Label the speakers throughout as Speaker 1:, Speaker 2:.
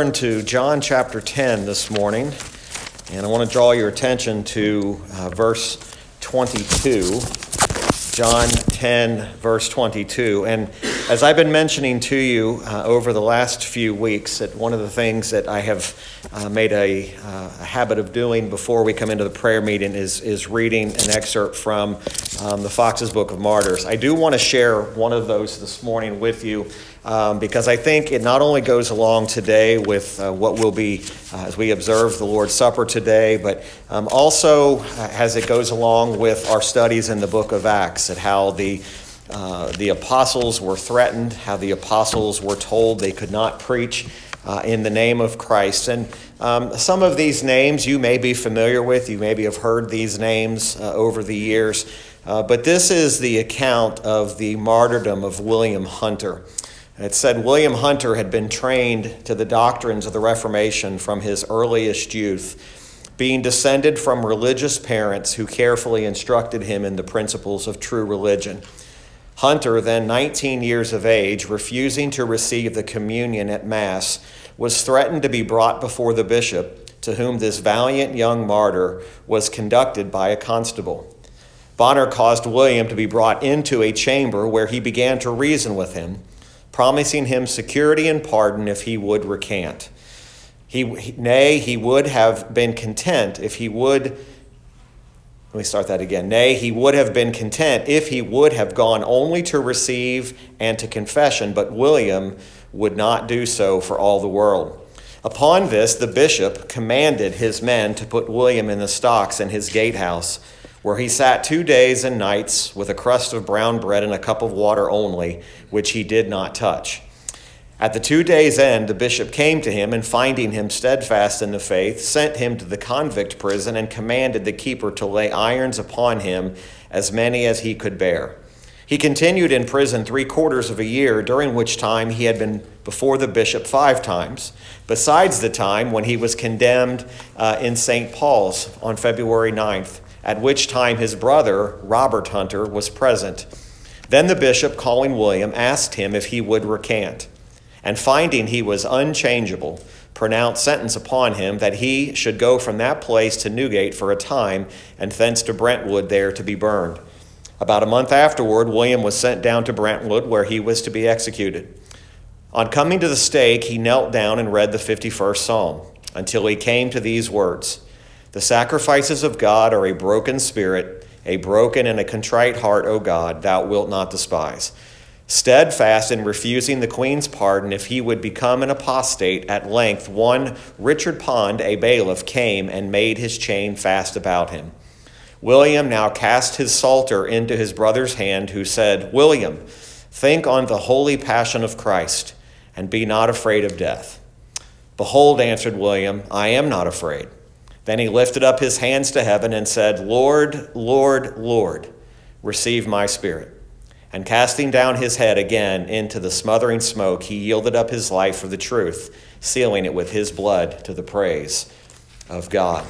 Speaker 1: turn to John chapter 10 this morning, and I want to draw your attention to uh, verse 22. John 10, verse 22. And as I've been mentioning to you uh, over the last few weeks, that one of the things that I have uh, made a, uh, a, habit of doing before we come into the prayer meeting is, is reading an excerpt from um, the Foxe's Book of Martyrs. I do want to share one of those this morning with you um, because I think it not only goes along today with uh, what will be uh, as we observe the Lord's Supper today, but um, also uh, as it goes along with our studies in the book of Acts, at how the uh, the apostles were threatened, how the apostles were told they could not preach uh, in the name of Christ. And um, some of these names you may be familiar with, you maybe have heard these names uh, over the years, but this is the account of the martyrdom of William Hunter. It said William Hunter had been trained to the doctrines of the Reformation from his earliest youth, being descended from religious parents who carefully instructed him in the principles of true religion. Hunter, then 19 years of age, refusing to receive the communion at Mass, was threatened to be brought before the bishop, to whom this valiant young martyr was conducted by a constable. Bonner caused William to be brought into a chamber where he began to reason with him promising him security and pardon if he would recant. He, nay, he would have been content if he would. Let me start that again. Nay, he would have been content if he would have gone only to receive and to confession, but William would not do so for all the world. Upon this, the bishop commanded his men to put William in the stocks in his gatehouse where he sat two days and nights with a crust of brown bread and a cup of water only, which he did not touch. At the two days' end, the bishop came to him, and finding him steadfast in the faith, sent him to the convict prison and commanded the keeper to lay irons upon him, as many as he could bear. He continued in prison three quarters of a year, during which time he had been before the bishop five times, besides the time when he was condemned uh, in St. Paul's on February 9th at which time his brother, Robert Hunter, was present. Then the bishop, calling William, asked him if he would recant, and finding he was unchangeable, pronounced sentence upon him that he should go from that place to Newgate for a time, and thence to Brentwood there to be burned. About a month afterward, William was sent down to Brentwood, where he was to be executed. On coming to the stake, he knelt down and read the 51st Psalm until he came to these words. The sacrifices of God are a broken spirit, a broken and a contrite heart, O God, thou wilt not despise. Steadfast in refusing the queen's pardon, if he would become an apostate, at length one Richard Pond, a bailiff, came and made his chain fast about him. William now cast his psalter into his brother's hand, who said, William, think on the holy passion of Christ, and be not afraid of death. Behold, answered William, I am not afraid. Then he lifted up his hands to heaven and said, Lord, Lord, Lord, receive my spirit. And casting down his head again into the smothering smoke, he yielded up his life for the truth, sealing it with his blood to the praise of God.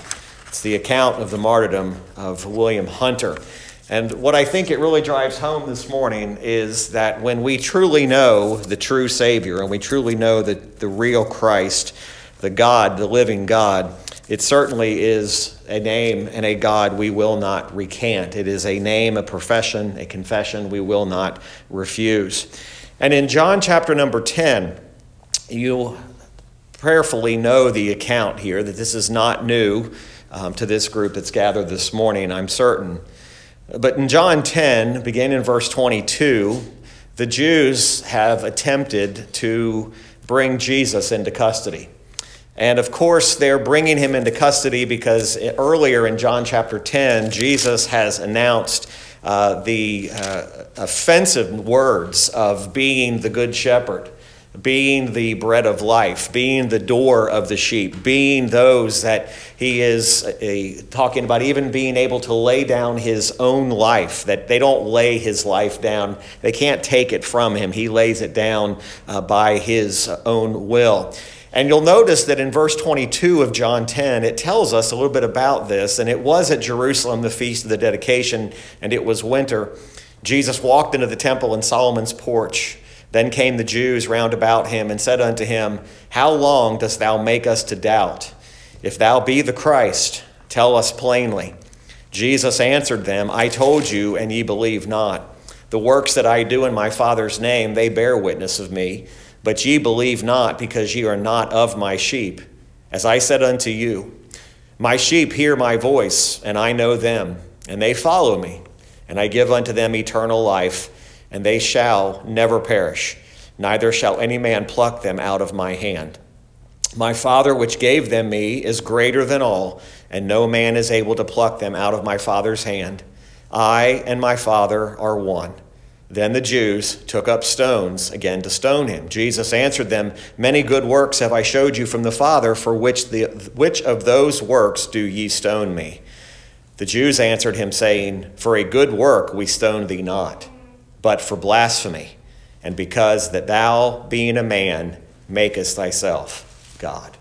Speaker 1: It's the account of the martyrdom of William Hunter. And what I think it really drives home this morning is that when we truly know the true Savior and we truly know the, the real Christ, the God, the living God, it certainly is a name and a God we will not recant. It is a name, a profession, a confession we will not refuse. And in John chapter number 10, you prayerfully know the account here that this is not new um, to this group that's gathered this morning, I'm certain. But in John 10, beginning in verse 22, the Jews have attempted to bring Jesus into custody. And of course, they're bringing him into custody because earlier in John chapter 10, Jesus has announced uh, the uh, offensive words of being the good shepherd, being the bread of life, being the door of the sheep, being those that he is uh, talking about, even being able to lay down his own life, that they don't lay his life down. They can't take it from him. He lays it down uh, by his own will. And you'll notice that in verse 22 of John 10, it tells us a little bit about this. And it was at Jerusalem, the feast of the dedication, and it was winter. Jesus walked into the temple in Solomon's porch Then came the Jews round about him and said unto him, How long dost thou make us to doubt? If thou be the Christ, tell us plainly. Jesus answered them, I told you, and ye believe not. The works that I do in my Father's name, they bear witness of me. But ye believe not, because ye are not of my sheep. As I said unto you, My sheep hear my voice, and I know them, and they follow me. And I give unto them eternal life and they shall never perish, neither shall any man pluck them out of my hand. My Father, which gave them me, is greater than all, and no man is able to pluck them out of my Father's hand. I and my Father are one. Then the Jews took up stones again to stone him. Jesus answered them, Many good works have I showed you from the Father, for which, the, which of those works do ye stone me? The Jews answered him, saying, For a good work we stone thee not but for blasphemy, and because that thou, being a man, makest thyself God.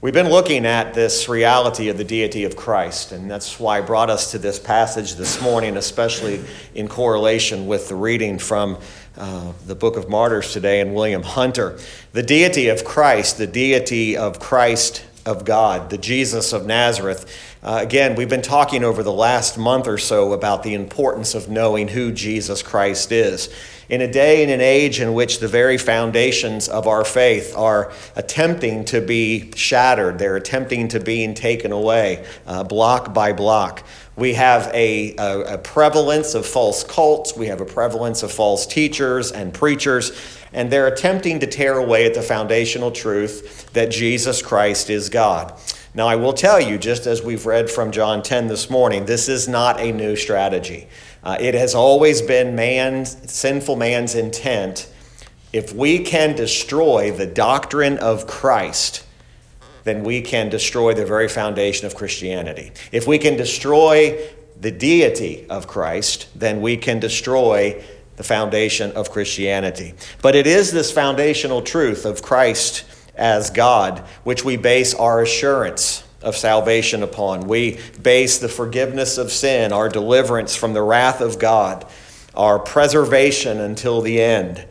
Speaker 1: We've been looking at this reality of the deity of Christ, and that's why I brought us to this passage this morning, especially in correlation with the reading from uh, the book of Martyrs today and William Hunter. The deity of Christ, the deity of Christ of God, the Jesus of Nazareth. Uh, again, we've been talking over the last month or so about the importance of knowing who Jesus Christ is. In a day and an age in which the very foundations of our faith are attempting to be shattered, they're attempting to be taken away uh, block by block. We have a, a, a prevalence of false cults, we have a prevalence of false teachers and preachers and they're attempting to tear away at the foundational truth that Jesus Christ is God. Now, I will tell you, just as we've read from John 10 this morning, this is not a new strategy. Uh, it has always been man's, sinful man's intent. If we can destroy the doctrine of Christ, then we can destroy the very foundation of Christianity. If we can destroy the deity of Christ, then we can destroy the foundation of Christianity. But it is this foundational truth of Christ as God which we base our assurance of salvation upon. We base the forgiveness of sin, our deliverance from the wrath of God, our preservation until the end,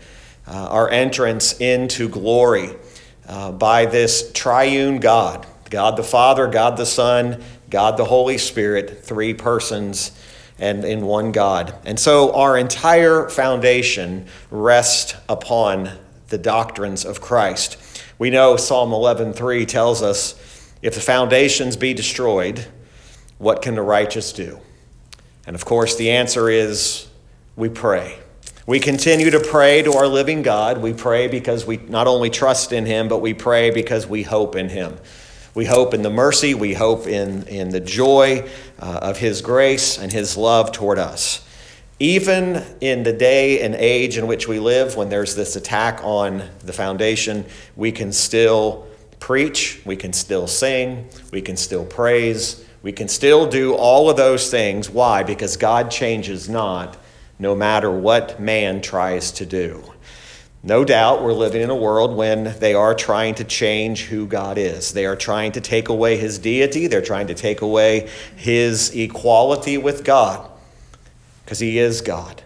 Speaker 1: uh, our entrance into glory uh, by this triune God God the Father, God the Son, God the Holy Spirit, three persons and in one God. And so our entire foundation rests upon the doctrines of Christ. We know Psalm 11:3 tells us, if the foundations be destroyed, what can the righteous do? And of course, the answer is we pray. We continue to pray to our living God. We pray because we not only trust in Him, but we pray because we hope in Him. We hope in the mercy, we hope in, in the joy uh, of His grace and His love toward us. Even in the day and age in which we live, when there's this attack on the foundation, we can still preach, we can still sing, we can still praise, we can still do all of those things. Why? Because God changes not, no matter what man tries to do. No doubt we're living in a world when they are trying to change who God is. They are trying to take away his deity, they're trying to take away his equality with God because he is God.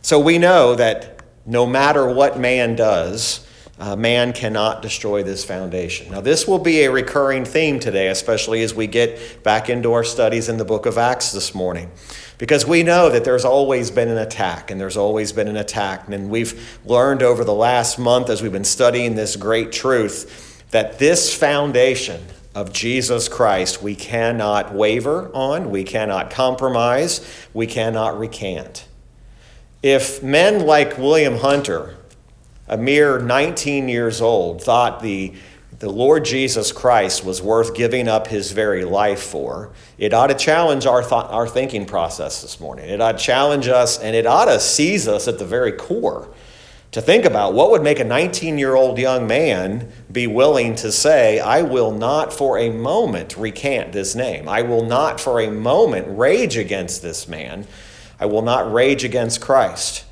Speaker 1: So we know that no matter what man does, uh, man cannot destroy this foundation. Now, this will be a recurring theme today, especially as we get back into our studies in the book of Acts this morning. Because we know that there's always been an attack, and there's always been an attack. And we've learned over the last month as we've been studying this great truth that this foundation of Jesus Christ we cannot waver on, we cannot compromise, we cannot recant. If men like William Hunter, a mere 19 years old, thought the the Lord Jesus Christ was worth giving up his very life for, it ought to challenge our, th- our thinking process this morning. It ought to challenge us and it ought to seize us at the very core to think about what would make a 19 year old young man be willing to say, I will not for a moment recant this name. I will not for a moment rage against this man. I will not rage against Christ.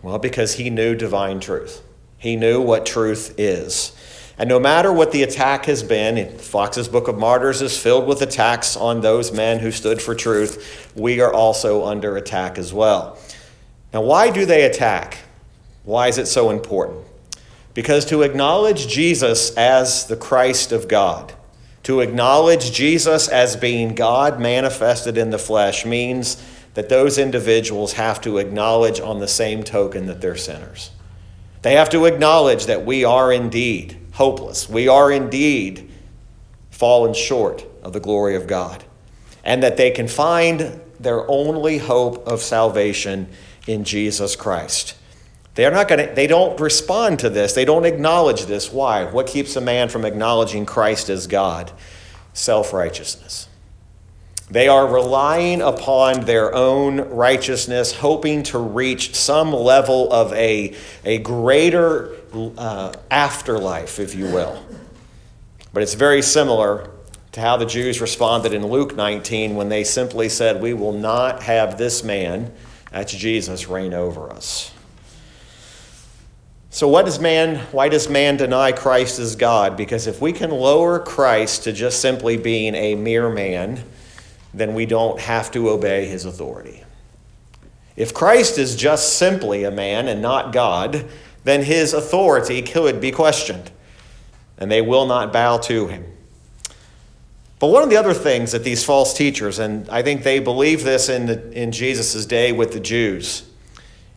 Speaker 1: Well, because he knew divine truth, he knew what truth is. And no matter what the attack has been, Foxe's Book of Martyrs is filled with attacks on those men who stood for truth. We are also under attack as well. Now, why do they attack? Why is it so important? Because to acknowledge Jesus as the Christ of God, to acknowledge Jesus as being God manifested in the flesh, means that those individuals have to acknowledge on the same token that they're sinners. They have to acknowledge that we are indeed hopeless. We are indeed fallen short of the glory of God. And that they can find their only hope of salvation in Jesus Christ. They're not going to, they don't respond to this. They don't acknowledge this. Why? What keeps a man from acknowledging Christ as God? Self righteousness. They are relying upon their own righteousness, hoping to reach some level of a, a greater uh, afterlife, if you will. But it's very similar to how the Jews responded in Luke 19 when they simply said, We will not have this man, that's Jesus, reign over us. So, what does man, why does man deny Christ as God? Because if we can lower Christ to just simply being a mere man, then we don't have to obey his authority. If Christ is just simply a man and not God, then his authority could be questioned, and they will not bow to him. But one of the other things that these false teachers, and I think they believe this in, the, in Jesus' day with the Jews,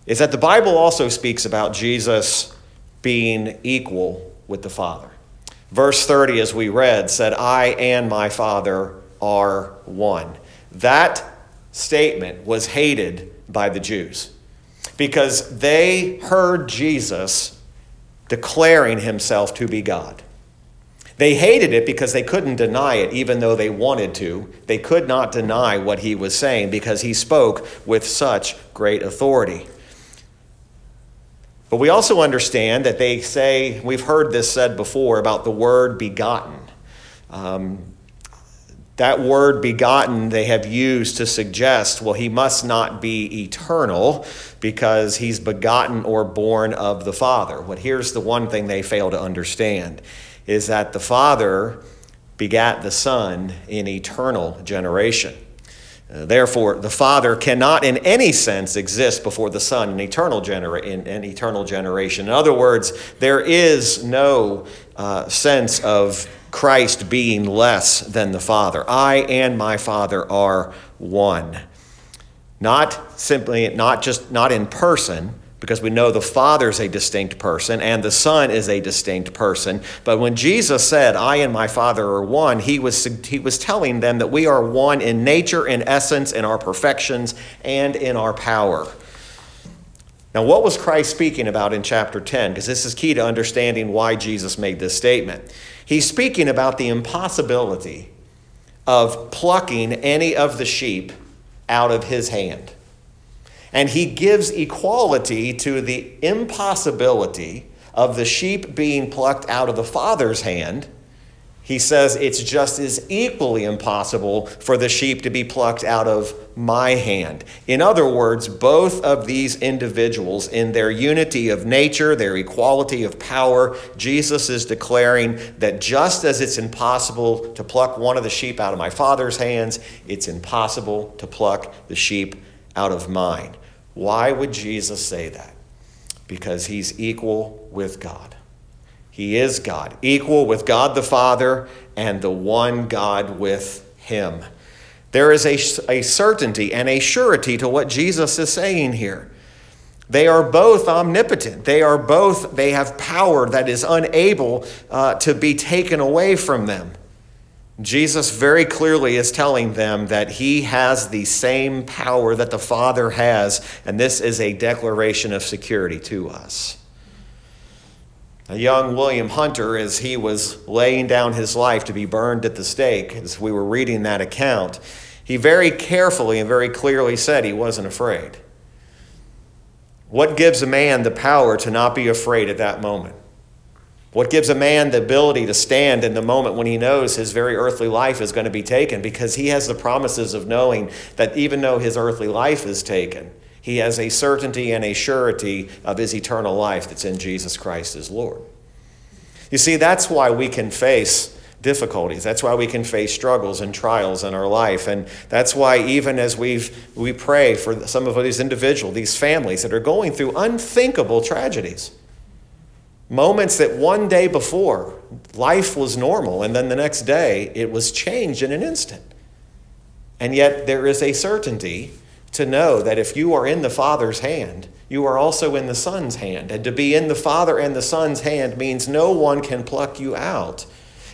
Speaker 1: is that the Bible also speaks about Jesus being equal with the Father. Verse 30, as we read, said, I and my Father are one. That statement was hated by the Jews because they heard Jesus declaring himself to be God. They hated it because they couldn't deny it, even though they wanted to. They could not deny what he was saying because he spoke with such great authority. But we also understand that they say, we've heard this said before about the word begotten. Um, that word begotten they have used to suggest, well, he must not be eternal because he's begotten or born of the Father. But here's the one thing they fail to understand is that the Father begat the Son in eternal generation. Uh, therefore, the Father cannot in any sense exist before the Son in eternal, genera- in, in eternal generation. In other words, there is no uh, sense of Christ being less than the Father. I and my Father are one. Not simply, not just, not in person, because we know the Father is a distinct person and the Son is a distinct person. But when Jesus said, I and my Father are one, he was, he was telling them that we are one in nature, in essence, in our perfections, and in our power. Now, what was Christ speaking about in chapter 10? Because this is key to understanding why Jesus made this statement. He's speaking about the impossibility of plucking any of the sheep out of his hand. And he gives equality to the impossibility of the sheep being plucked out of the Father's hand he says it's just as equally impossible for the sheep to be plucked out of my hand. In other words, both of these individuals, in their unity of nature, their equality of power, Jesus is declaring that just as it's impossible to pluck one of the sheep out of my Father's hands, it's impossible to pluck the sheep out of mine. Why would Jesus say that? Because he's equal with God. He is God, equal with God the Father and the one God with him. There is a, a certainty and a surety to what Jesus is saying here. They are both omnipotent. They are both, they have power that is unable uh, to be taken away from them. Jesus very clearly is telling them that he has the same power that the Father has, and this is a declaration of security to us. A young William Hunter, as he was laying down his life to be burned at the stake, as we were reading that account, he very carefully and very clearly said he wasn't afraid. What gives a man the power to not be afraid at that moment? What gives a man the ability to stand in the moment when he knows his very earthly life is going to be taken? Because he has the promises of knowing that even though his earthly life is taken, he has a certainty and a surety of his eternal life that's in Jesus Christ as Lord. You see, that's why we can face difficulties. That's why we can face struggles and trials in our life. And that's why even as we've, we pray for some of these individuals, these families that are going through unthinkable tragedies, moments that one day before life was normal and then the next day it was changed in an instant. And yet there is a certainty to know that if you are in the Father's hand, you are also in the Son's hand. And to be in the Father and the Son's hand means no one can pluck you out.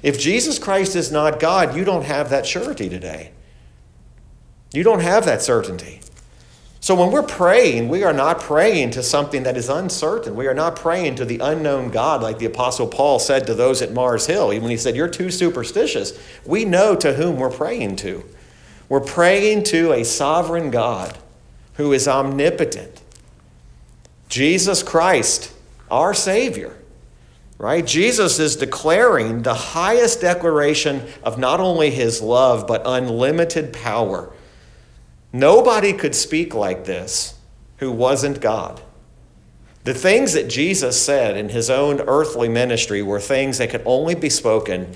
Speaker 1: If Jesus Christ is not God, you don't have that surety today. You don't have that certainty. So when we're praying, we are not praying to something that is uncertain. We are not praying to the unknown God, like the Apostle Paul said to those at Mars Hill when he said, You're too superstitious. We know to whom we're praying to. We're praying to a sovereign God who is omnipotent. Jesus Christ, our Savior, right? Jesus is declaring the highest declaration of not only his love, but unlimited power. Nobody could speak like this who wasn't God. The things that Jesus said in his own earthly ministry were things that could only be spoken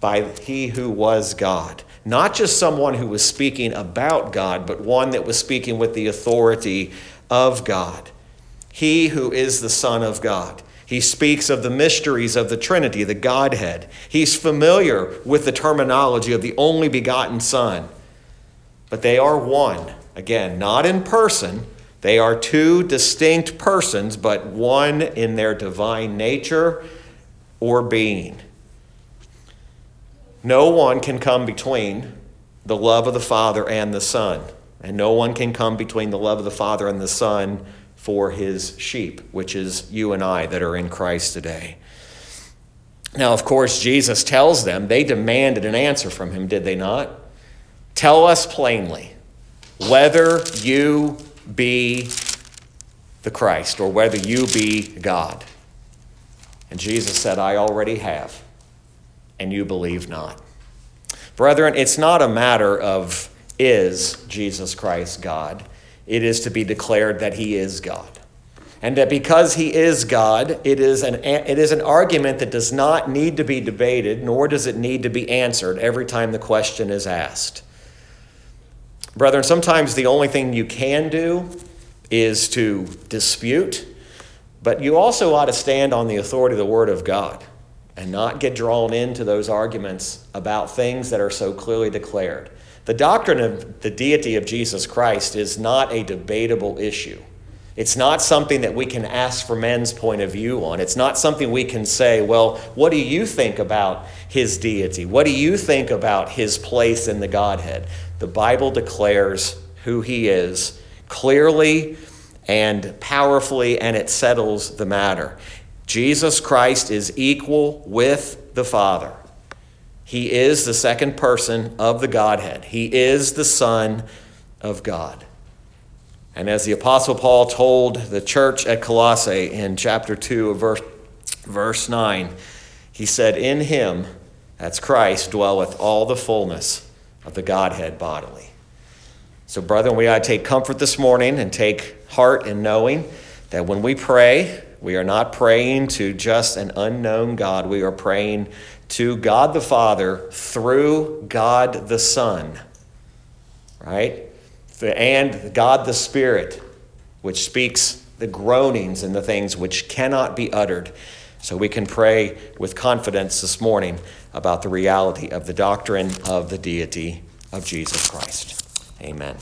Speaker 1: by he who was God. Not just someone who was speaking about God, but one that was speaking with the authority of God. He who is the Son of God. He speaks of the mysteries of the Trinity, the Godhead. He's familiar with the terminology of the only begotten Son. But they are one. Again, not in person. They are two distinct persons, but one in their divine nature or being. No one can come between the love of the Father and the Son. And no one can come between the love of the Father and the Son for his sheep, which is you and I that are in Christ today. Now, of course, Jesus tells them, they demanded an answer from him, did they not? Tell us plainly whether you be the Christ or whether you be God. And Jesus said, I already have and you believe not. Brethren, it's not a matter of is Jesus Christ God, it is to be declared that he is God. And that because he is God, it is, an, it is an argument that does not need to be debated, nor does it need to be answered every time the question is asked. Brethren, sometimes the only thing you can do is to dispute, but you also ought to stand on the authority of the Word of God and not get drawn into those arguments about things that are so clearly declared. The doctrine of the deity of Jesus Christ is not a debatable issue. It's not something that we can ask for men's point of view on. It's not something we can say, well, what do you think about his deity? What do you think about his place in the Godhead? The Bible declares who he is clearly and powerfully, and it settles the matter. Jesus Christ is equal with the Father. He is the second person of the Godhead. He is the Son of God. And as the Apostle Paul told the church at Colossae in chapter 2 of verse, verse 9, he said, In him, that's Christ, dwelleth all the fullness of the Godhead bodily. So, brethren, we ought to take comfort this morning and take heart in knowing that when we pray, we are not praying to just an unknown God. We are praying to God the Father through God the Son, right? And God the Spirit, which speaks the groanings and the things which cannot be uttered. So we can pray with confidence this morning about the reality of the doctrine of the deity of Jesus Christ. Amen.